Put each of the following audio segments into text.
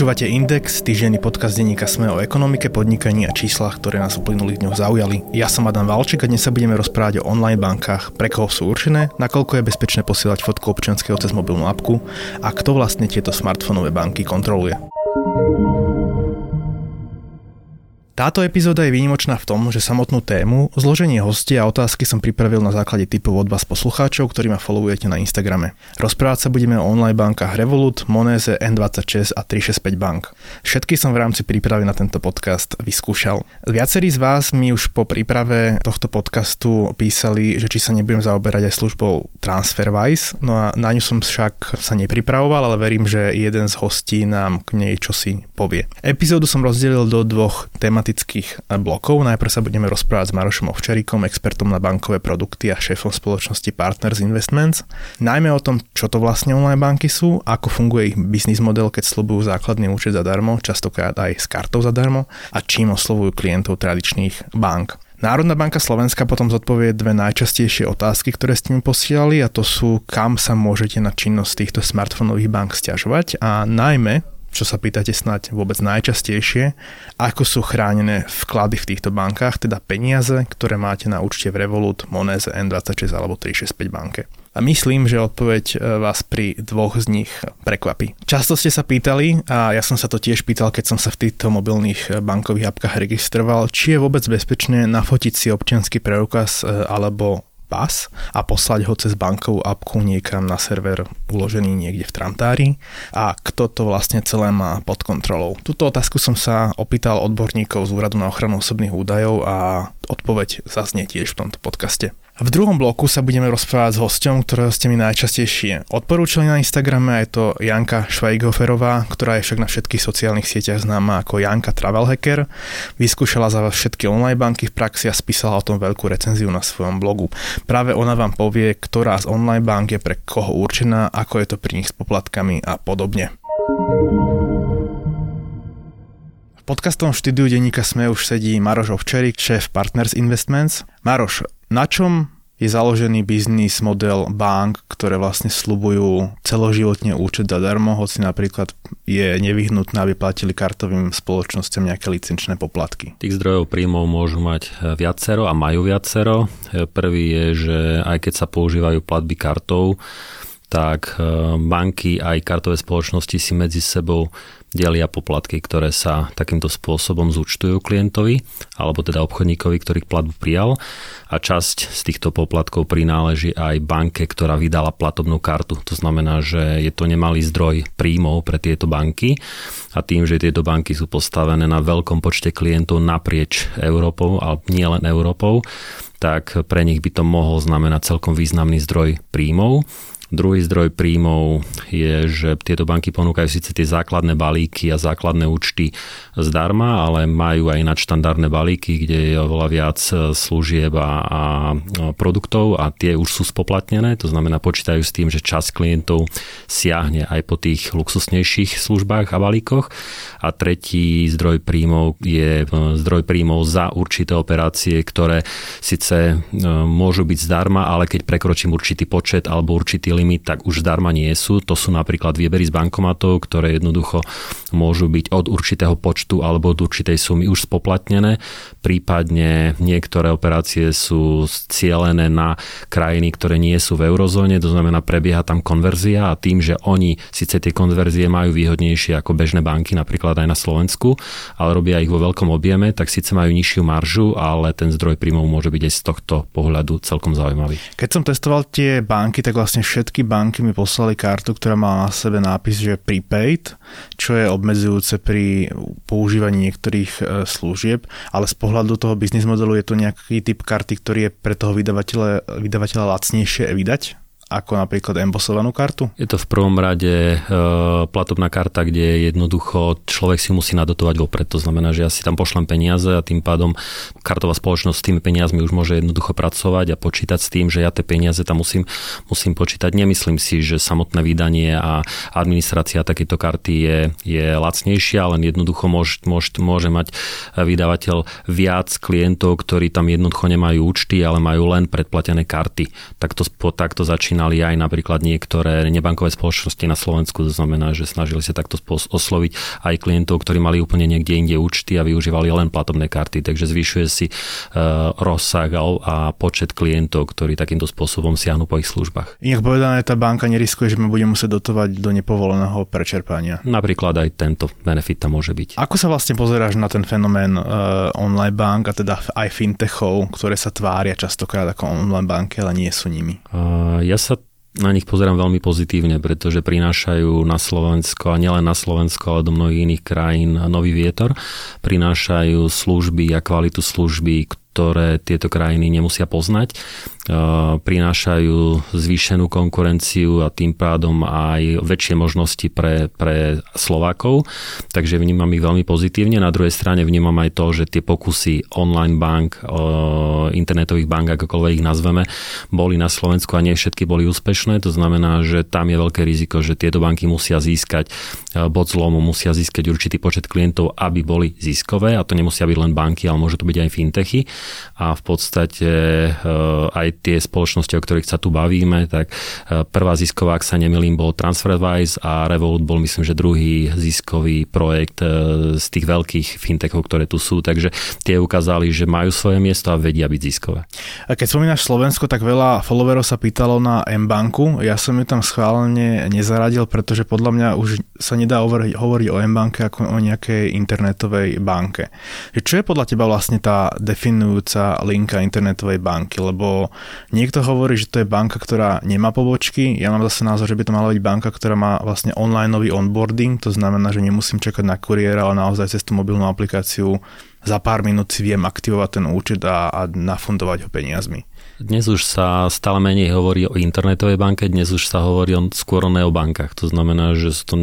Počúvate Index, týždenný podcast denníka Sme o ekonomike, podnikaní a číslach, ktoré nás uplynulých dňoch zaujali. Ja som Adam Valček a dnes sa budeme rozprávať o online bankách, pre koho sú určené, nakoľko je bezpečné posielať fotku občianského cez mobilnú apku a kto vlastne tieto smartfónové banky kontroluje. Táto epizóda je výnimočná v tom, že samotnú tému, zloženie hostia a otázky som pripravil na základe typov od vás poslucháčov, ktorí ma followujete na Instagrame. Rozprávať sa budeme o online bankách Revolut, Monese, N26 a 365 bank. Všetky som v rámci prípravy na tento podcast vyskúšal. Viacerí z vás mi už po príprave tohto podcastu písali, že či sa nebudem zaoberať aj službou TransferWise, no a na ňu som však sa nepripravoval, ale verím, že jeden z hostí nám k nej čosi povie. Epizódu som rozdelil do dvoch tematických tematických blokov. Najprv sa budeme rozprávať s Marošom Ovčaríkom, expertom na bankové produkty a šéfom spoločnosti Partners Investments. Najmä o tom, čo to vlastne online banky sú, ako funguje ich biznis model, keď slobujú základný účet zadarmo, častokrát aj s kartou zadarmo a čím oslovujú klientov tradičných bank. Národná banka Slovenska potom zodpovie dve najčastejšie otázky, ktoré ste mi posielali a to sú, kam sa môžete na činnosť týchto smartfónových bank stiažovať a najmä, čo sa pýtate snáď vôbec najčastejšie, ako sú chránené vklady v týchto bankách, teda peniaze, ktoré máte na účte v Revolut, Monese, N26 alebo 365 banke. A myslím, že odpoveď e, vás pri dvoch z nich prekvapí. Často ste sa pýtali, a ja som sa to tiež pýtal, keď som sa v týchto mobilných e, bankových apkách registroval, či je vôbec bezpečné nafotiť si občianský preukaz e, alebo pas a poslať ho cez bankovú apku niekam na server uložený niekde v Trantári a kto to vlastne celé má pod kontrolou. Tuto otázku som sa opýtal odborníkov z Úradu na ochranu osobných údajov a odpoveď zaznie tiež v tomto podcaste. V druhom bloku sa budeme rozprávať s hosťom, ktorého ste mi najčastejšie odporúčali na Instagrame, je to Janka Švajgoferová, ktorá je však na všetkých sociálnych sieťach známa ako Janka Travel Hacker. Vyskúšala za vás všetky online banky v praxi a spísala o tom veľkú recenziu na svojom blogu. Práve ona vám povie, ktorá z online bank je pre koho určená, ako je to pri nich s poplatkami a podobne. V podcastovom štúdiu denníka Sme už sedí Maroš Ovčerik, šéf Partners Investments. Maroš, na čom je založený biznis model bank, ktoré vlastne slubujú celoživotne účet zadarmo, hoci napríklad je nevyhnutné, aby platili kartovým spoločnosťam nejaké licenčné poplatky. Tých zdrojov príjmov môžu mať viacero a majú viacero. Prvý je, že aj keď sa používajú platby kartou, tak eh, banky aj kartové spoločnosti si medzi sebou delia poplatky, ktoré sa takýmto spôsobom zúčtujú klientovi, alebo teda obchodníkovi, ktorý platbu prijal. A časť z týchto poplatkov prináleží aj banke, ktorá vydala platobnú kartu. To znamená, že je to nemalý zdroj príjmov pre tieto banky. A tým, že tieto banky sú postavené na veľkom počte klientov naprieč Európou, ale nie len Európou, tak pre nich by to mohol znamenať celkom významný zdroj príjmov Druhý zdroj príjmov je, že tieto banky ponúkajú síce tie základné balíky a základné účty zdarma, ale majú aj nadštandardné balíky, kde je oveľa viac e, služieb a, a produktov a tie už sú spoplatnené, to znamená počítajú s tým, že čas klientov siahne aj po tých luxusnejších službách a balíkoch. A tretí zdroj príjmov je e, zdroj príjmov za určité operácie, ktoré síce e, môžu byť zdarma, ale keď prekročím určitý počet alebo určitý limit, tak už zdarma nie sú. To sú napríklad výbery z bankomatov, ktoré jednoducho môžu byť od určitého počtu alebo od určitej sumy už spoplatnené. Prípadne niektoré operácie sú cielené na krajiny, ktoré nie sú v eurozóne, to znamená prebieha tam konverzia a tým, že oni síce tie konverzie majú výhodnejšie ako bežné banky, napríklad aj na Slovensku, ale robia ich vo veľkom objeme, tak síce majú nižšiu maržu, ale ten zdroj príjmov môže byť aj z tohto pohľadu celkom zaujímavý. Keď som testoval tie banky, tak vlastne všetky všetky banky mi poslali kartu, ktorá má na sebe nápis, že prepaid, čo je obmedzujúce pri používaní niektorých e, služieb, ale z pohľadu toho biznis modelu je to nejaký typ karty, ktorý je pre toho vydavateľa, vydavateľa lacnejšie vydať? Ako napríklad embosovanú kartu? Je to v prvom rade e, platobná karta, kde jednoducho človek si musí nadotovať vopred. To znamená, že ja si tam pošlem peniaze a tým pádom kartová spoločnosť s tými peniazmi už môže jednoducho pracovať a počítať s tým, že ja tie peniaze tam musím, musím počítať. Nemyslím si, že samotné vydanie a administrácia takéto karty je, je lacnejšia, len jednoducho môže, môže, môže mať vydavateľ viac klientov, ktorí tam jednoducho nemajú účty, ale majú len predplatené karty. Tak to, tak to začína začínali aj napríklad niektoré nebankové spoločnosti na Slovensku, to znamená, že snažili sa takto osloviť aj klientov, ktorí mali úplne niekde inde účty a využívali len platobné karty, takže zvyšuje si uh, rozsah a, počet klientov, ktorí takýmto spôsobom siahnu po ich službách. Inak povedané, tá banka neriskuje, že ma bude musieť dotovať do nepovoleného prečerpania. Napríklad aj tento benefit tam môže byť. Ako sa vlastne pozeráš na ten fenomén uh, online bank a teda aj fintechov, ktoré sa tvária častokrát ako online banky, ale nie sú nimi? Uh, ja sa na nich pozerám veľmi pozitívne, pretože prinášajú na Slovensko a nielen na Slovensko, ale do mnohých iných krajín nový vietor. Prinášajú služby a kvalitu služby, ktoré tieto krajiny nemusia poznať prinášajú zvýšenú konkurenciu a tým pádom aj väčšie možnosti pre, pre Slovákov, takže vnímam ich veľmi pozitívne. Na druhej strane vnímam aj to, že tie pokusy online bank, internetových bank, akokoľvek ich nazveme, boli na Slovensku a nie všetky boli úspešné. To znamená, že tam je veľké riziko, že tieto banky musia získať bod zlomu, musia získať určitý počet klientov, aby boli ziskové a to nemusia byť len banky, ale môže to byť aj fintechy a v podstate aj tie spoločnosti, o ktorých sa tu bavíme, tak e, prvá zisková, ak sa nemilím, bol TransferWise a Revolut bol myslím, že druhý ziskový projekt z tých veľkých fintechov, ktoré tu sú, takže tie ukázali, že majú svoje miesto a vedia byť ziskové. Keď spomínaš Slovensko, tak veľa followerov sa pýtalo na M-banku. Ja som ju tam schválne nezaradil, pretože podľa mňa už sa nedá hovoriť, hovoriť o M-banke ako o nejakej internetovej banke. Čo je podľa teba vlastne tá definujúca linka internetovej banky? Lebo Niekto hovorí, že to je banka, ktorá nemá pobočky. Ja mám zase názor, že by to mala byť banka, ktorá má vlastne online nový onboarding. To znamená, že nemusím čakať na kuriéra, ale naozaj cez tú mobilnú aplikáciu za pár minút si viem aktivovať ten účet a, a nafundovať ho peniazmi. Dnes už sa stále menej hovorí o internetovej banke, dnes už sa hovorí o, skôr o neobankách. To znamená, že sú to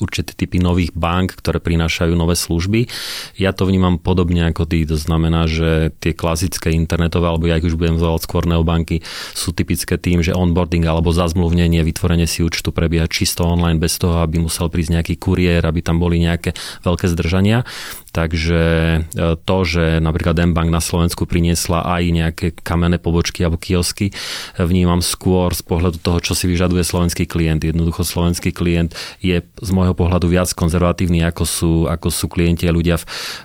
určité typy nových bank, ktoré prinášajú nové služby. Ja to vnímam podobne ako ty, to znamená, že tie klasické internetové, alebo ja ich už budem zvolať skôr neobanky, sú typické tým, že onboarding alebo zazmluvnenie, vytvorenie si účtu prebieha čisto online bez toho, aby musel prísť nejaký kuriér, aby tam boli nejaké veľké zdržania. Takže e, to, že napríklad M-Bank na Slovensku priniesla aj nejaké kamenné pobočky alebo kiosky, vnímam skôr z pohľadu toho, čo si vyžaduje slovenský klient. Jednoducho slovenský klient je z môjho pohľadu viac konzervatívny, ako sú, ako sú klienti a ľudia v,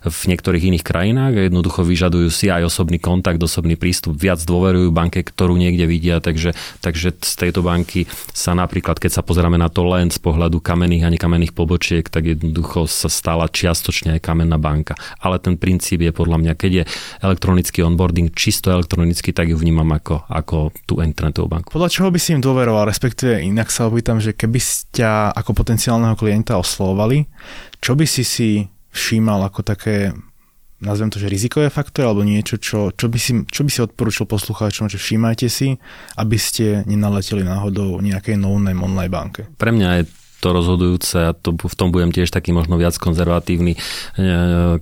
v niektorých iných krajinách. Jednoducho vyžadujú si aj osobný kontakt, osobný prístup, viac dôverujú banke, ktorú niekde vidia, takže, takže z tejto banky sa napríklad, keď sa pozeráme na to len z pohľadu kamenných a nekamenných pobočiek, tak jednoducho sa stala čiastočne aj kamenná Národná banka. Ale ten princíp je podľa mňa, keď je elektronický onboarding čisto elektronicky, tak ju vnímam ako, ako tú internetovú banku. Podľa čoho by si im dôveroval, respektíve inak sa opýtam, že keby ste ako potenciálneho klienta oslovovali, čo by si si všímal ako také nazvem to, že rizikové faktory alebo niečo, čo, čo, by, si, čo by si odporúčil poslucháčom, že všímajte si, aby ste nenaleteli náhodou nejakej no-name online banke. Pre mňa je to rozhodujúce a to, v tom budem tiež taký možno viac konzervatívny, e,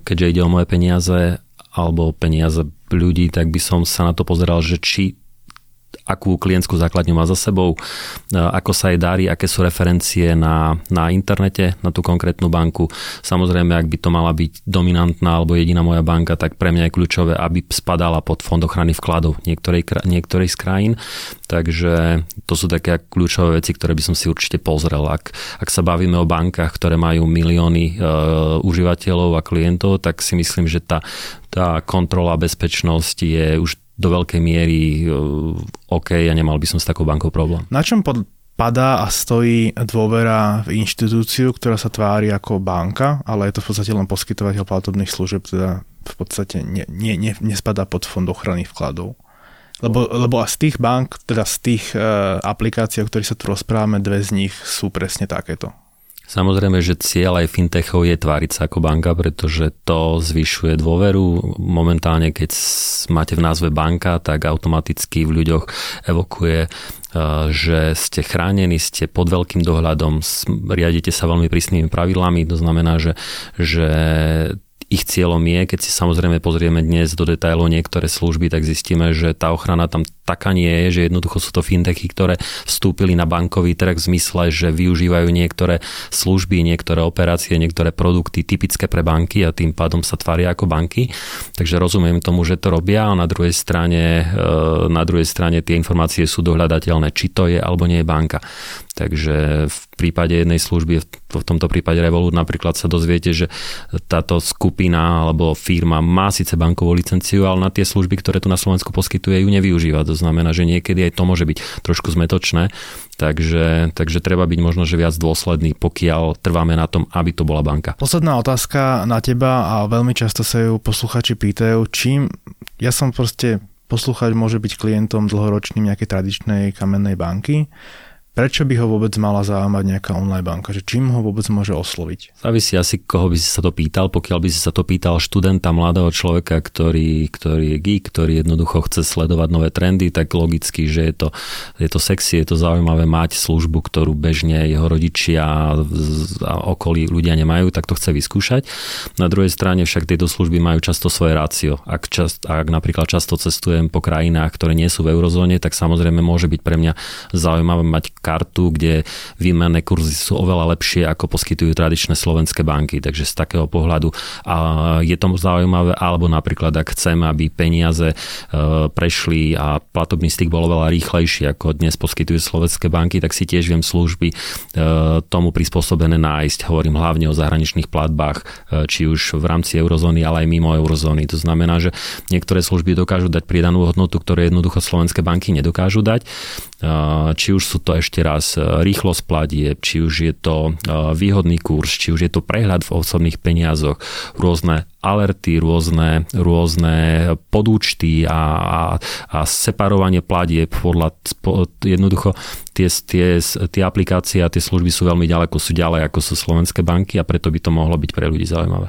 keďže ide o moje peniaze alebo peniaze ľudí, tak by som sa na to pozeral, že či akú klientskú základňu má za sebou, e, ako sa jej darí, aké sú referencie na, na internete, na tú konkrétnu banku. Samozrejme, ak by to mala byť dominantná alebo jediná moja banka, tak pre mňa je kľúčové, aby spadala pod fond ochrany vkladov niektorej, niektorej z krajín. Takže to sú také kľúčové veci, ktoré by som si určite pozrel. Ak, ak sa bavíme o bankách, ktoré majú milióny e, užívateľov a klientov, tak si myslím, že tá, tá kontrola bezpečnosť je už do veľkej miery eh, OK a nemal by som s takou bankou problém. Na čom pod, padá a stojí dôvera v inštitúciu, ktorá sa tvári ako banka, ale je to v podstate len poskytovateľ platobných služieb, teda v podstate ne, ne, ne, nespadá pod fond ochrany vkladov. Lebo, lebo z tých bank, teda z tých uh, aplikácií, o ktorých sa tu rozprávame, dve z nich sú presne takéto. Samozrejme, že cieľ aj fintechov je tváriť sa ako banka, pretože to zvyšuje dôveru. Momentálne, keď máte v názve banka, tak automaticky v ľuďoch evokuje, e, že ste chránení, ste pod veľkým dohľadom, riadite sa veľmi prísnymi pravidlami, to znamená, že, že ich cieľom je, keď si samozrejme pozrieme dnes do detailov niektoré služby, tak zistíme, že tá ochrana tam taká nie je, že jednoducho sú to fintechy, ktoré vstúpili na bankový trh v zmysle, že využívajú niektoré služby, niektoré operácie, niektoré produkty typické pre banky a tým pádom sa tvária ako banky. Takže rozumiem tomu, že to robia a na druhej strane, e, na druhej strane tie informácie sú dohľadateľné, či to je alebo nie je banka. Takže v prípade jednej služby, v tomto prípade Revolut napríklad sa dozviete, že táto skupina alebo firma má síce bankovú licenciu, ale na tie služby, ktoré tu na Slovensku poskytuje, ju nevyužíva. To znamená, že niekedy aj to môže byť trošku zmetočné, takže, takže treba byť možno, že viac dôsledný, pokiaľ trváme na tom, aby to bola banka. Posledná otázka na teba a veľmi často sa ju posluchači pýtajú, čím ja som proste posluchač môže byť klientom dlhoročným nejakej tradičnej kamennej banky prečo by ho vôbec mala zaujímať nejaká online banka? Že čím ho vôbec môže osloviť? Závisí asi, koho by si sa to pýtal. Pokiaľ by si sa to pýtal študenta, mladého človeka, ktorý, ktorý je geek, ktorý jednoducho chce sledovať nové trendy, tak logicky, že je to, je to sexy, je to zaujímavé mať službu, ktorú bežne jeho rodičia a okolí ľudia nemajú, tak to chce vyskúšať. Na druhej strane však tieto služby majú často svoje rácio. Ak, čas, ak napríklad často cestujem po krajinách, ktoré nie sú v eurozóne, tak samozrejme môže byť pre mňa zaujímavé mať kartu, kde výmenné kurzy sú oveľa lepšie, ako poskytujú tradičné slovenské banky. Takže z takého pohľadu a je to zaujímavé, alebo napríklad ak chcem, aby peniaze e, prešli a platobný styk bol oveľa rýchlejší, ako dnes poskytujú slovenské banky, tak si tiež viem služby e, tomu prispôsobené nájsť. Hovorím hlavne o zahraničných platbách, e, či už v rámci eurozóny, ale aj mimo eurozóny. To znamená, že niektoré služby dokážu dať pridanú hodnotu, ktoré jednoducho slovenské banky nedokážu dať. Či už sú to ešte raz rýchlosť platieb, či už je to výhodný kurz, či už je to prehľad v osobných peniazoch, rôzne alerty, rôzne, rôzne podúčty a, a, a separovanie platieb podľa jednoducho tie, tie, tie aplikácie a tie služby sú veľmi ďaleko, sú ďalej ako sú slovenské banky a preto by to mohlo byť pre ľudí zaujímavé.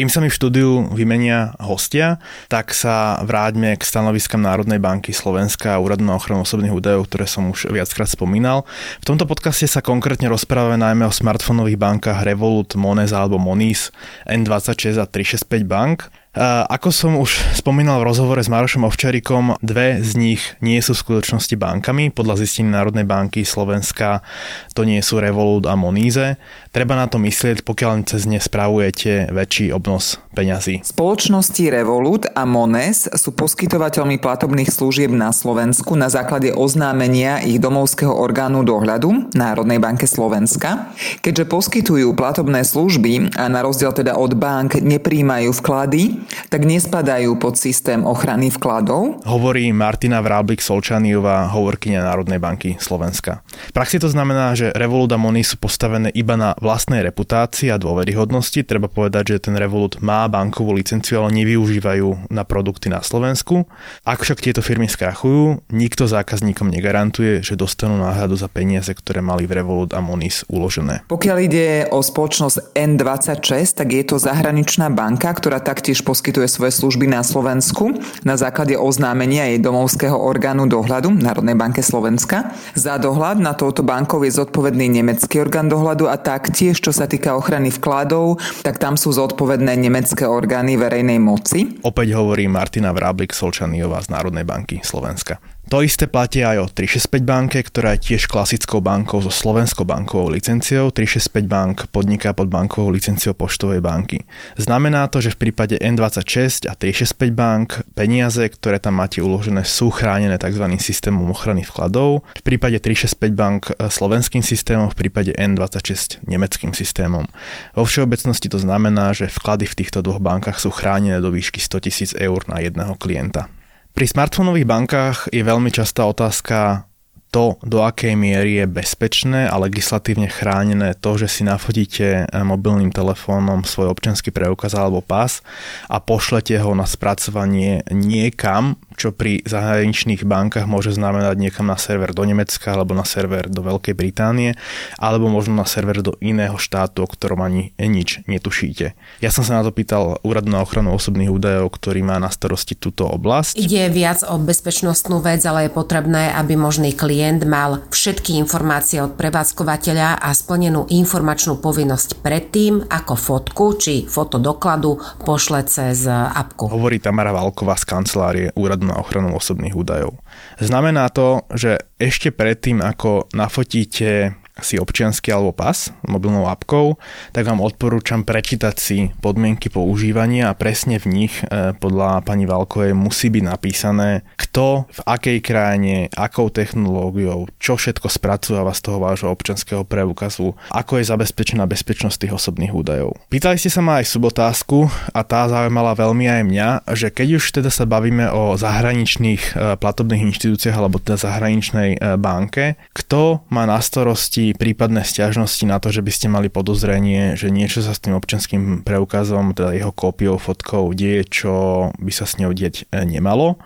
Kým sa mi v štúdiu vymenia hostia, tak sa vráťme k stanoviskám Národnej banky Slovenska a Úradu na ochranu osobných údajov, ktoré som už viackrát spomínal. V tomto podcaste sa konkrétne rozprávame najmä o smartfónových bankách Revolut, Monez alebo Moniz, N26 a 365 bank. Ako som už spomínal v rozhovore s Marošom Ovčarikom, dve z nich nie sú v skutočnosti bankami. Podľa zistení Národnej banky Slovenska to nie sú Revolut a Moníze. Treba na to myslieť, pokiaľ cez ne spravujete väčší obnos peňazí. Spoločnosti Revolut a Mones sú poskytovateľmi platobných služieb na Slovensku na základe oznámenia ich domovského orgánu dohľadu Národnej banke Slovenska. Keďže poskytujú platobné služby a na rozdiel teda od bank nepríjmajú vklady, tak nespadajú pod systém ochrany vkladov. Hovorí Martina Vráblik Solčaniová, hovorkyňa Národnej banky Slovenska. V praxi to znamená, že Revolut a Money sú postavené iba na vlastnej reputácii a dôveryhodnosti. Treba povedať, že ten Revolut má bankovú licenciu, ale nevyužívajú na produkty na Slovensku. Ak však tieto firmy skrachujú, nikto zákazníkom negarantuje, že dostanú náhradu za peniaze, ktoré mali v Revolut a Monis uložené. Pokiaľ ide o spoločnosť N26, tak je to zahraničná banka, ktorá taktiež poskytuje svoje služby na Slovensku na základe oznámenia jej domovského orgánu dohľadu Národnej banke Slovenska. Za dohľad na touto bankou je zodpovedný nemecký orgán dohľadu a taktiež, čo sa týka ochrany vkladov, tak tam sú zodpovedné nemecké orgány verejnej moci. Opäť hovorí Martina Vráblik Solčaniová z Národnej banky Slovenska. To isté platí aj o 365 banke, ktorá je tiež klasickou bankou so slovenskou bankovou licenciou. 365 bank podniká pod bankovou licenciou poštovej banky. Znamená to, že v prípade N26 a 365 bank peniaze, ktoré tam máte uložené, sú chránené tzv. systémom ochrany vkladov. V prípade 365 bank e, slovenským systémom, v prípade N26 nemeckým systémom. Vo všeobecnosti to znamená, že vklady v týchto dvoch bankách sú chránené do výšky 100 000 eur na jedného klienta. Pri smartfónových bankách je veľmi častá otázka to, do akej miery je bezpečné a legislatívne chránené to, že si nafotíte mobilným telefónom svoj občanský preukaz alebo pás a pošlete ho na spracovanie niekam, čo pri zahraničných bankách môže znamenať niekam na server do Nemecka alebo na server do Veľkej Británie alebo možno na server do iného štátu, o ktorom ani nič netušíte. Ja som sa na to pýtal úradu na ochranu osobných údajov, ktorý má na starosti túto oblasť. Ide viac o bezpečnostnú vec, ale je potrebné, aby možný klient mal všetky informácie od prevádzkovateľa a splnenú informačnú povinnosť predtým, ako fotku či foto dokladu pošle cez apku. Hovorí Tamara Valková z kancelárie Úradu na ochranu osobných údajov. Znamená to, že ešte predtým, ako nafotíte si občiansky alebo pas mobilnou apkou, tak vám odporúčam prečítať si podmienky používania a presne v nich e, podľa pani Valkovej musí byť napísané, kto v akej krajine, akou technológiou, čo všetko spracováva z toho vášho občianského preukazu, ako je zabezpečená bezpečnosť tých osobných údajov. Pýtali ste sa ma aj subotázku a tá zaujímala veľmi aj mňa, že keď už teda sa bavíme o zahraničných e, platobných inštitúciách alebo teda zahraničnej e, banke, kto má na starosti prípadné stiažnosti na to, že by ste mali podozrenie, že niečo sa s tým občanským preukazom, teda jeho kópiou, fotkou deje, čo by sa s ňou dieť e, nemalo.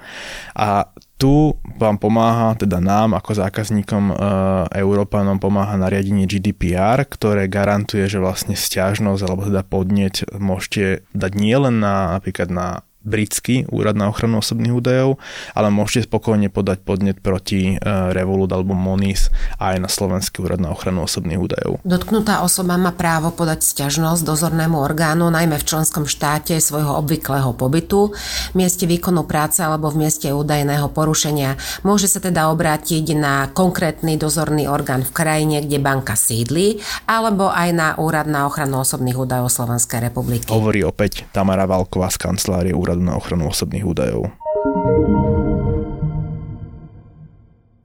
A tu vám pomáha, teda nám ako zákazníkom e, Európanom pomáha nariadenie GDPR, ktoré garantuje, že vlastne stiažnosť alebo teda podneť môžete dať nielen na napríklad na britský úrad na ochranu osobných údajov, ale môžete spokojne podať podnet proti e, Revolut alebo Monis aj na slovenský úrad na ochranu osobných údajov. Dotknutá osoba má právo podať sťažnosť dozornému orgánu, najmä v členskom štáte svojho obvyklého pobytu, mieste výkonu práce alebo v mieste údajného porušenia. Môže sa teda obrátiť na konkrétny dozorný orgán v krajine, kde banka sídli, alebo aj na úrad na ochranu osobných údajov Slovenskej republiky. Hovorí opäť Tamara Valková z kancelárie úradu Úradu na ochranu osobných údajov.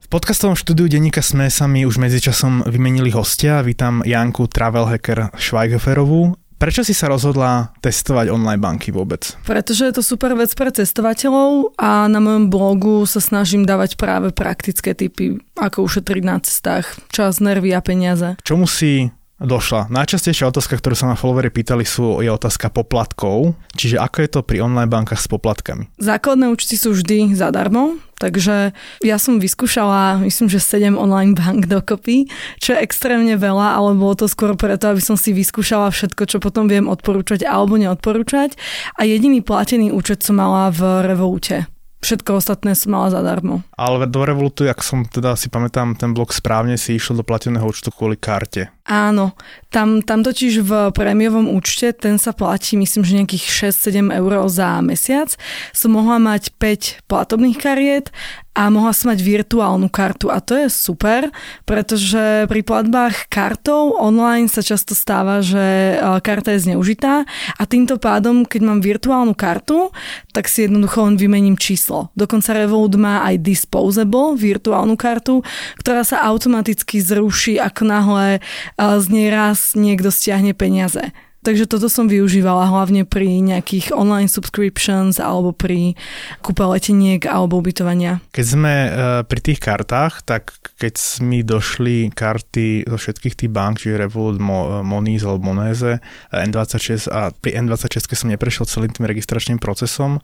V podcastovom štúdiu denníka SME sa mi už medzičasom vymenili hostia. Vítam Janku Travel Hacker Schweigeferovú. Prečo si sa rozhodla testovať online banky vôbec? Pretože je to super vec pre cestovateľov a na mojom blogu sa snažím dávať práve praktické typy, ako ušetriť na cestách čas, nervy a peniaze. Čo musí došla. Najčastejšia otázka, ktorú sa ma followeri pýtali, sú, je otázka poplatkov. Čiže ako je to pri online bankách s poplatkami? Základné účty sú vždy zadarmo, takže ja som vyskúšala, myslím, že 7 online bank dokopy, čo je extrémne veľa, ale bolo to skôr preto, aby som si vyskúšala všetko, čo potom viem odporúčať alebo neodporúčať. A jediný platený účet som mala v Revolute. Všetko ostatné som mala zadarmo. Ale do Revolutu, ak som teda si pamätám ten blok správne, si išiel do plateného účtu kvôli karte. Áno, tam, tam totiž v prémiovom účte, ten sa platí myslím, že nejakých 6-7 eur za mesiac. Som mohla mať 5 platobných kariet a mohla som mať virtuálnu kartu a to je super, pretože pri platbách kartou online sa často stáva, že e, karta je zneužitá a týmto pádom, keď mám virtuálnu kartu, tak si jednoducho len vymením číslo. Dokonca Revolut má aj disposable virtuálnu kartu, ktorá sa automaticky zruší, ako náhle z nej raz niekto stiahne peniaze. Takže toto som využívala hlavne pri nejakých online subscriptions alebo pri kúpe leteniek alebo ubytovania. Keď sme uh, pri tých kartách, tak keď mi došli karty zo všetkých tých bank, čiže Revolut, Mo, Moniz alebo Monese, N26 a pri N26 som neprešiel celým tým registračným procesom,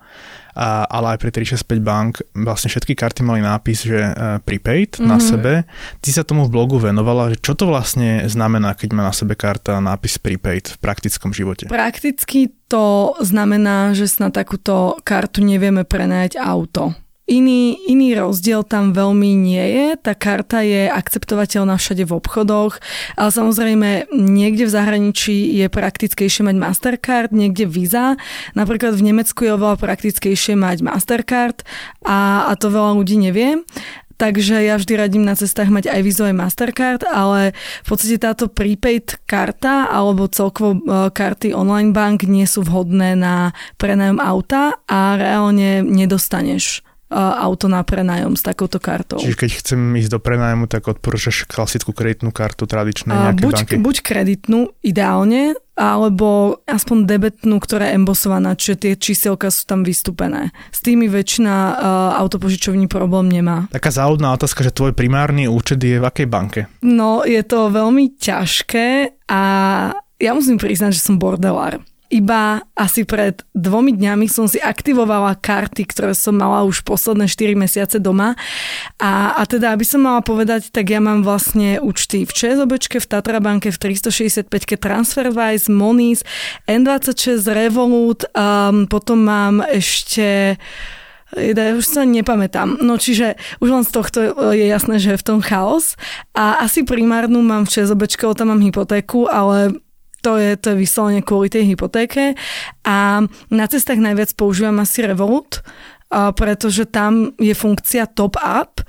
ale aj pri 365 bank vlastne všetky karty mali nápis, že uh, prepaid mm-hmm. na mhm. sebe. Ty sa tomu v blogu venovala, že čo to vlastne znamená, keď má na sebe karta nápis prepaid v praktickom živote? Prakticky to znamená, že na takúto kartu nevieme prenajať auto. Iný, iný rozdiel tam veľmi nie je. Tá karta je akceptovateľná všade v obchodoch, ale samozrejme niekde v zahraničí je praktickejšie mať Mastercard, niekde Visa. Napríklad v Nemecku je oveľa praktickejšie mať Mastercard a, a to veľa ľudí nevie. Takže ja vždy radím na cestách mať aj Visa aj Mastercard, ale v podstate táto prepaid karta alebo celkovo e, karty online bank nie sú vhodné na prenajom auta a reálne nedostaneš auto na prenájom s takouto kartou. Čiže keď chcem ísť do prenájmu, tak odporúčaš klasickú kreditnú kartu tradičnej nejaké buď, banky? Buď kreditnú, ideálne, alebo aspoň debetnú, ktorá je embosovaná, čiže tie číselka sú tam vystúpené. S tými väčšina uh, autopožičovní problém nemá. Taká záľudná otázka, že tvoj primárny účet je v akej banke? No, je to veľmi ťažké a ja musím priznať, že som bordelár iba asi pred dvomi dňami som si aktivovala karty, ktoré som mala už posledné 4 mesiace doma. A, a teda, aby som mala povedať, tak ja mám vlastne účty v ČSOBčke, v Tatrabanke, v 365 TransferWise, Moniz, N26, Revolut, um, potom mám ešte ja už sa nepamätám. No čiže už len z tohto je jasné, že je v tom chaos. A asi primárnu mám v ČSOBčke, tam mám hypotéku, ale to je, to je vyslovene kvôli tej hypotéke. A na cestách najviac používam asi Revolut, pretože tam je funkcia top up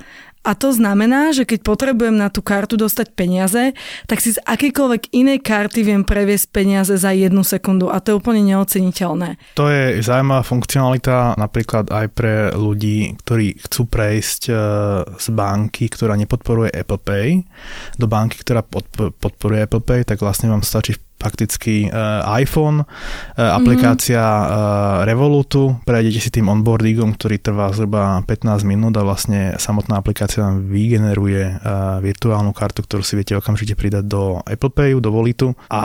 a to znamená, že keď potrebujem na tú kartu dostať peniaze, tak si z akýkoľvek inej karty viem previesť peniaze za jednu sekundu a to je úplne neoceniteľné. To je zaujímavá funkcionalita napríklad aj pre ľudí, ktorí chcú prejsť e, z banky, ktorá nepodporuje Apple Pay, do banky, ktorá podporuje Apple Pay, tak vlastne vám stačí fakticky uh, iPhone, uh, aplikácia uh, Revolutu, prejdete si tým onboardingom, ktorý trvá zhruba 15 minút a vlastne samotná aplikácia vám vygeneruje uh, virtuálnu kartu, ktorú si viete okamžite pridať do Apple Payu, do Volitu a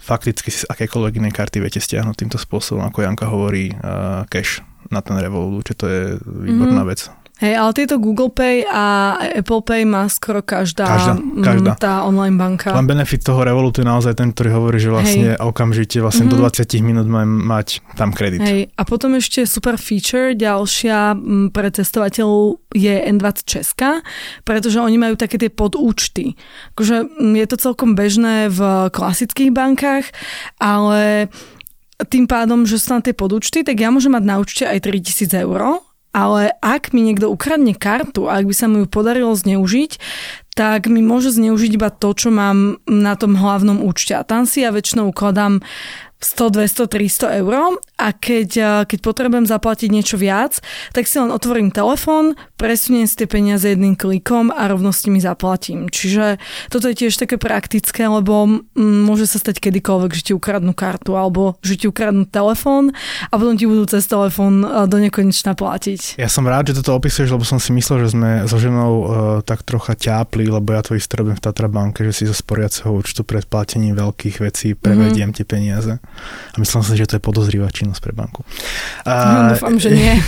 fakticky si z akékoľvek inej karty viete stiahnuť týmto spôsobom, ako Janka hovorí, uh, cash na ten Revolut, čo to je výborná mm-hmm. vec. Hej, ale tieto Google Pay a Apple Pay má skoro každá, každá, každá. tá online banka. Len benefit toho Revolutu je naozaj ten, ktorý hovorí, že vlastne Hej. okamžite vlastne mm-hmm. do 20 mhm. minút mám mať tam kredit. Hej, a potom ešte super feature, ďalšia pre testovateľov je N20 Česka, pretože oni majú také tie podúčty. Akože je to celkom bežné v klasických bankách, ale tým pádom, že sú tam tie podúčty, tak ja môžem mať na účte aj 3000 eur ale ak mi niekto ukradne kartu a ak by sa mu ju podarilo zneužiť, tak mi môže zneužiť iba to, čo mám na tom hlavnom účte. A tam si ja väčšinou ukladám 100, 200, 300 eur a keď, keď potrebujem zaplatiť niečo viac, tak si len otvorím telefón, presuniem si tie peniaze jedným klikom a rovno s nimi zaplatím. Čiže toto je tiež také praktické, lebo môže sa stať kedykoľvek, že ti ukradnú kartu alebo že ti ukradnú telefón a potom ti budú cez telefón do nekonečna platiť. Ja som rád, že toto opisuješ, lebo som si myslel, že sme so ženou uh, tak trocha ťápli, lebo ja to isté robím v Tatrabanke, že si zo sporiaceho účtu pred platením veľkých vecí prevediem mm-hmm. tie peniaze. A myslel som si, že to je podozrivá činnosť pre banku. No, dúfam, že nie.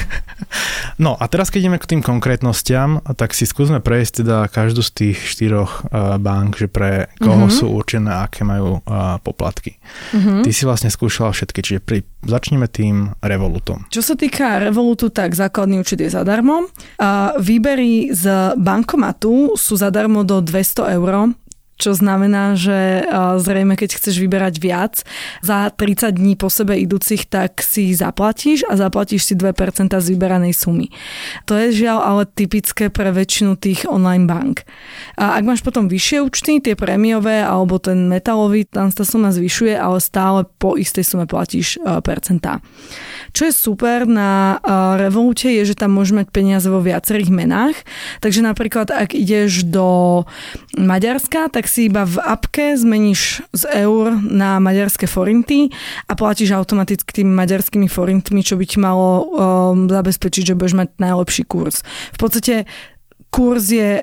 No a teraz, keď ideme k tým konkrétnostiam, tak si skúsme prejsť teda každú z tých štyroch bank, že pre koho mm-hmm. sú určené, aké majú poplatky. Mm-hmm. Ty si vlastne skúšala všetky, čiže pri, začneme tým Revolutom. Čo sa týka Revolutu, tak základný účet je zadarmo. Výbery z bankomatu sú zadarmo do 200 eur čo znamená, že zrejme keď chceš vyberať viac za 30 dní po sebe idúcich, tak si zaplatíš a zaplatíš si 2% z vyberanej sumy. To je žiaľ ale typické pre väčšinu tých online bank. A ak máš potom vyššie účty, tie prémiové alebo ten metalový, tam sa suma zvyšuje, ale stále po istej sume platíš percentá. Čo je super na Revolute je, že tam môžeš mať peniaze vo viacerých menách. Takže napríklad, ak ideš do Maďarska, tak si iba v apke zmeníš z eur na maďarské forinty a platíš automaticky tými maďarskými forintmi, čo by ti malo um, zabezpečiť, že budeš mať najlepší kurz. V podstate kurz je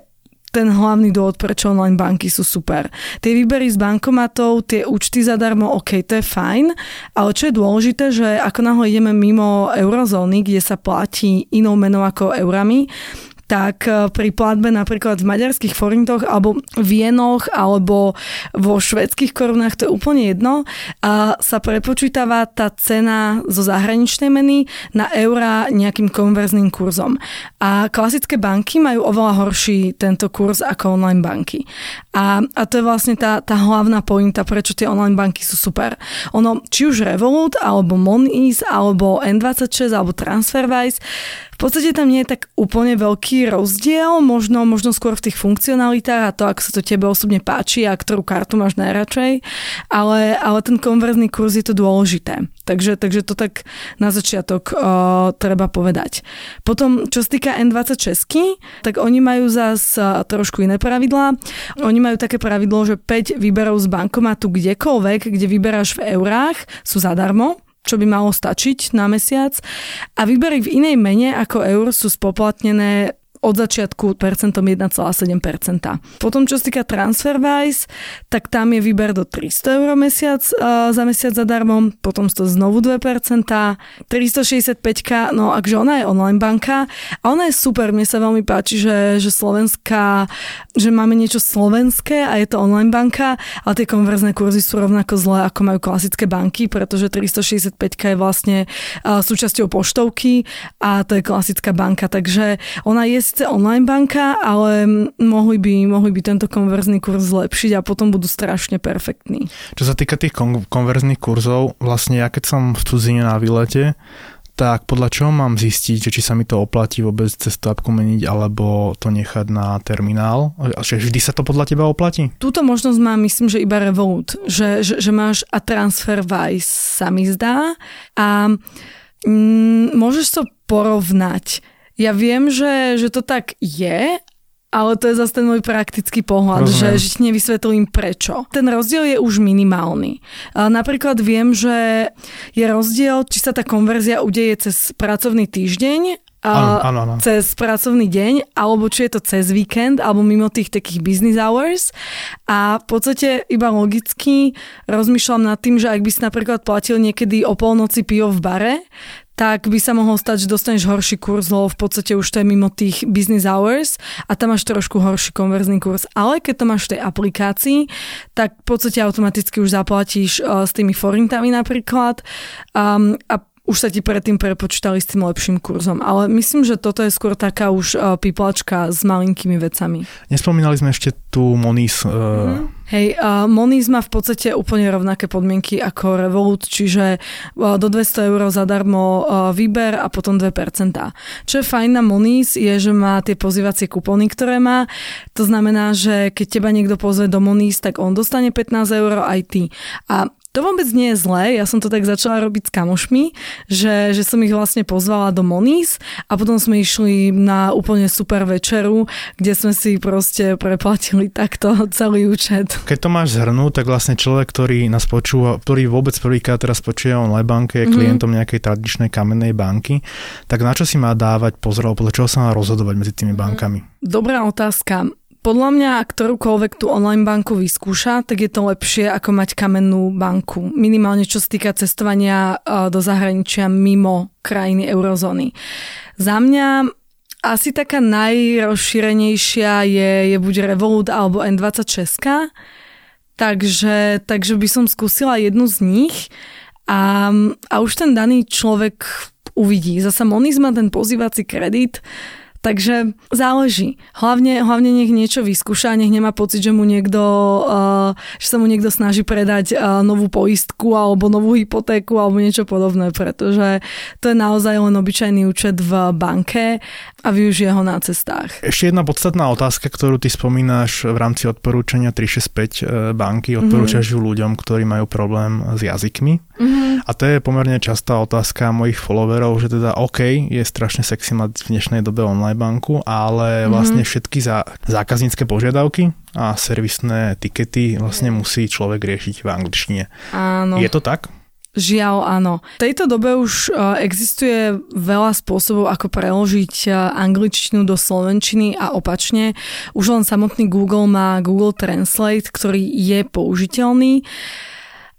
ten hlavný dôvod, prečo online banky sú super. Tie výbery z bankomatov, tie účty zadarmo, OK, to je fajn, ale čo je dôležité, že ako náhle ideme mimo eurozóny, kde sa platí inou menou ako eurami, tak e, pri platbe napríklad v maďarských forintoch alebo v jenoch alebo vo švedských korunách, to je úplne jedno, a sa prepočítava tá cena zo zahraničnej meny na eura nejakým konverzným kurzom. A klasické banky majú oveľa horší tento kurz ako online banky. A, a to je vlastne tá, tá hlavná pointa, prečo tie online banky sú super. Ono, či už Revolut, alebo Moniz, alebo N26, alebo TransferWise, v podstate tam nie je tak úplne veľký rozdiel, možno, možno skôr v tých funkcionalitách a to, ako sa to tebe osobne páči a ktorú kartu máš najradšej, ale, ale ten konverzný kurz je to dôležité. Takže, takže to tak na začiatok uh, treba povedať. Potom, čo sa týka N20 Česky, tak oni majú uh, trošku iné pravidlá. Oni majú také pravidlo, že 5 výberov z bankomatu kdekoľvek, kde vyberáš v eurách, sú zadarmo čo by malo stačiť na mesiac. A výbery v inej mene ako eur sú spoplatnené od začiatku percentom 1,7%. Potom, čo sa týka TransferWise, tak tam je výber do 300 eur mesiac, za mesiac zadarmo, potom to znovu 2%, 365, no akže ona je online banka a ona je super, mne sa veľmi páči, že, že Slovenská, že máme niečo slovenské a je to online banka, ale tie konverzné kurzy sú rovnako zlé, ako majú klasické banky, pretože 365 je vlastne súčasťou poštovky a to je klasická banka, takže ona je síce online banka, ale mohli by, mohli by tento konverzný kurz zlepšiť a potom budú strašne perfektní. Čo sa týka tých kon- konverzných kurzov, vlastne ja keď som v cudzine na výlete, tak podľa čoho mám zistiť, že či sa mi to oplatí vôbec cez tú apku meniť, alebo to nechať na terminál? Že vždy sa to podľa teba oplatí? Túto možnosť má, myslím, že iba Revolut, že, že, že máš a TransferWise sa mi zdá a mm, môžeš to porovnať. Ja viem, že, že to tak je, ale to je zase ten môj praktický pohľad, Rozumiem. že, že nevysvetlím prečo. Ten rozdiel je už minimálny. Napríklad viem, že je rozdiel, či sa tá konverzia udeje cez pracovný týždeň Áno, áno, áno. cez pracovný deň, alebo či je to cez víkend, alebo mimo tých takých business hours. A v podstate iba logicky rozmýšľam nad tým, že ak by si napríklad platil niekedy o polnoci pivo v bare, tak by sa mohol stať, že dostaneš horší kurz, lebo v podstate už to je mimo tých business hours a tam máš trošku horší konverzný kurz. Ale keď to máš v tej aplikácii, tak v podstate automaticky už zaplatíš uh, s tými forintami napríklad um, a už sa ti predtým prepočítali s tým lepším kurzom. Ale myslím, že toto je skôr taká už uh, piplačka s malinkými vecami. Nespomínali sme ešte tú Moniz. Uh... Mm. Hej, uh, Moniz má v podstate úplne rovnaké podmienky ako Revolut, čiže uh, do 200 eur zadarmo uh, výber a potom 2%. Čo je fajn na Moniz je, že má tie pozývacie kupóny, ktoré má. To znamená, že keď teba niekto pozve do Moniz, tak on dostane 15 eur aj ty. A to vôbec nie je zlé, ja som to tak začala robiť s kamošmi, že, že som ich vlastne pozvala do Moniz a potom sme išli na úplne super večeru, kde sme si proste preplatili takto celý účet. Keď to máš zhrnúť, tak vlastne človek, ktorý nás počúva, ktorý vôbec prvýkrát teraz počuje o online banke, je mhm. klientom mm-hmm. nejakej tradičnej kamennej banky, tak na čo si má dávať pozor, podľa čoho sa má rozhodovať medzi tými bankami? Dobrá otázka. Podľa mňa, ktorúkoľvek tú online banku vyskúša, tak je to lepšie ako mať kamennú banku. Minimálne čo sa týka cestovania e, do zahraničia mimo krajiny eurozóny. Za mňa asi taká najrozšírenejšia je, je buď Revolut alebo N26. Takže, takže by som skúsila jednu z nich a, a už ten daný človek uvidí. Zasa Moniz má ten pozývací kredit, Takže záleží. Hlavne, hlavne nech niečo vyskúša, nech nemá pocit, že mu niekto, uh, že sa mu niekto snaží predať uh, novú poistku alebo novú hypotéku alebo niečo podobné, pretože to je naozaj len obyčajný účet v banke a využije ho na cestách. Ešte jedna podstatná otázka, ktorú ty spomínaš v rámci odporúčania 365 uh, banky, odporúčaš mm-hmm. ju ľuďom, ktorí majú problém s jazykmi. Mm-hmm. A to je pomerne častá otázka mojich followerov, že teda OK, je strašne sexy mať v dnešnej dobe online banku, ale mm-hmm. vlastne všetky za, zákaznícke požiadavky a servisné tikety vlastne musí človek riešiť v angličtine. Áno. Je to tak? Žiaľ, áno. V tejto dobe už e, existuje veľa spôsobov, ako preložiť e, angličtinu do slovenčiny a opačne. Už len samotný Google má Google Translate, ktorý je použiteľný.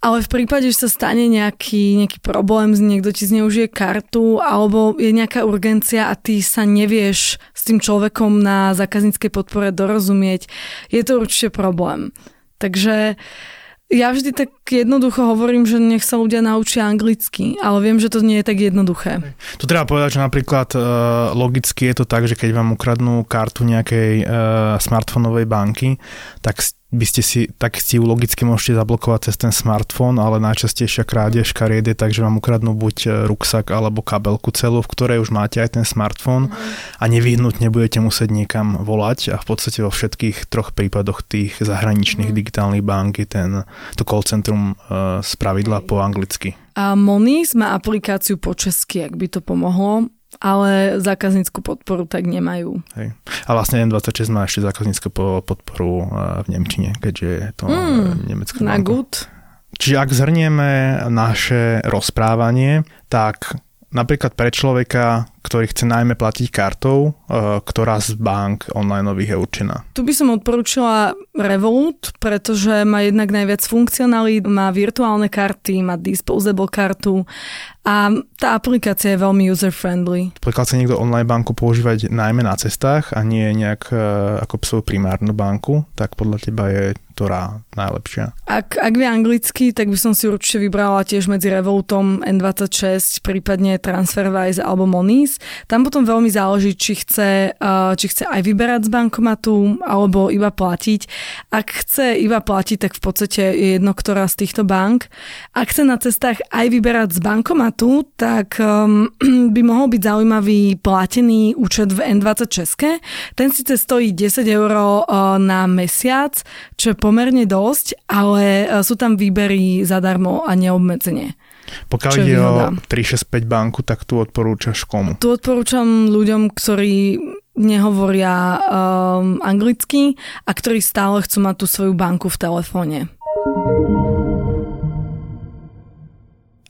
Ale v prípade, že sa stane nejaký, nejaký problém, niekto ti zneužije kartu alebo je nejaká urgencia a ty sa nevieš s tým človekom na zákazníckej podpore dorozumieť, je to určite problém. Takže ja vždy tak jednoducho hovorím, že nech sa ľudia naučia anglicky, ale viem, že to nie je tak jednoduché. Tu treba povedať, že napríklad uh, logicky je to tak, že keď vám ukradnú kartu nejakej uh, smartfónovej banky, tak by ste si, tak si ju logicky môžete zablokovať cez ten smartfón, ale najčastejšia krádež kariet je tak, že vám ukradnú buď e, ruksak alebo kabelku celú, v ktorej už máte aj ten smartfón mhm. a nevyhnutne budete musieť niekam volať a v podstate vo všetkých troch prípadoch tých zahraničných mm. digitálnych bank je ten, to call centrum uh, z pravidla po anglicky. A Moniz má aplikáciu po česky, ak by to pomohlo ale zákazníckú podporu tak nemajú. Hej. A vlastne N26 má ešte zákazníckú podporu eh, v Nemčine, keďže je to mm, nemecká Na good. Čiže ak zhrnieme naše rozprávanie, tak napríklad pre človeka, ktorý chce najmä platiť kartou, e, ktorá z bank online je určená? Tu by som odporúčila Revolut, pretože má jednak najviac funkcionalít, má virtuálne karty, má disposable kartu a tá aplikácia je veľmi user-friendly. Pokiaľ chce niekto online banku používať najmä na cestách a nie nejak e, ako svoju primárnu banku, tak podľa teba je ktorá najlepšia? Ak, ak vie anglicky, tak by som si určite vybrala tiež medzi Revolutom N26, prípadne TransferWise alebo Moniz. Tam potom veľmi záleží, či chce, či chce aj vyberať z bankomatu alebo iba platiť. Ak chce iba platiť, tak v podstate je jedno, ktorá z týchto bank. Ak chce na cestách aj vyberať z bankomatu, tak um, by mohol byť zaujímavý platený účet v N26. Ten síce stojí 10 eur uh, na mesiac, čo je pomerne dosť, ale e, sú tam výbery zadarmo a neobmedzenie. Pokiaľ ide o 365 banku, tak tu odporúčaš komu? Tu odporúčam ľuďom, ktorí nehovoria um, anglicky a ktorí stále chcú mať tú svoju banku v telefóne.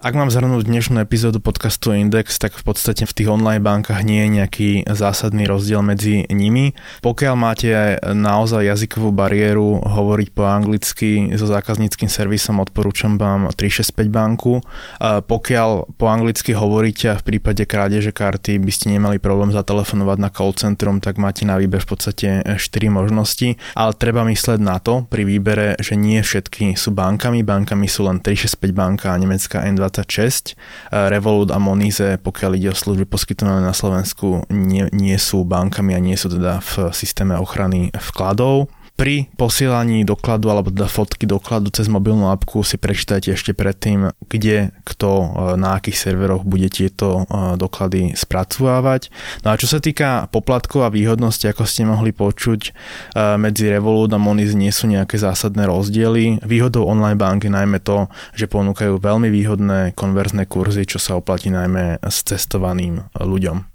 Ak mám zhrnúť dnešnú epizódu podcastu Index, tak v podstate v tých online bankách nie je nejaký zásadný rozdiel medzi nimi. Pokiaľ máte naozaj jazykovú bariéru hovoriť po anglicky so zákazníckým servisom, odporúčam vám 365 banku. Pokiaľ po anglicky hovoríte a v prípade krádeže karty by ste nemali problém zatelefonovať na call centrum, tak máte na výber v podstate 4 možnosti, ale treba mysleť na to pri výbere, že nie všetky sú bankami, bankami sú len 365 banka a nemecká N20 26. Revolut a Monize, pokiaľ ide o služby poskytované na Slovensku, nie, nie sú bankami a nie sú teda v systéme ochrany vkladov. Pri posielaní dokladu alebo teda fotky dokladu cez mobilnú apku si prečítajte ešte predtým, kde, kto, e, na akých serveroch bude tieto e, doklady spracovávať. No a čo sa týka poplatkov a výhodnosti, ako ste mohli počuť, e, medzi Revolut a Moniz nie sú nejaké zásadné rozdiely. Výhodou online banky najmä to, že ponúkajú veľmi výhodné konverzné kurzy, čo sa oplatí najmä s cestovaným ľuďom.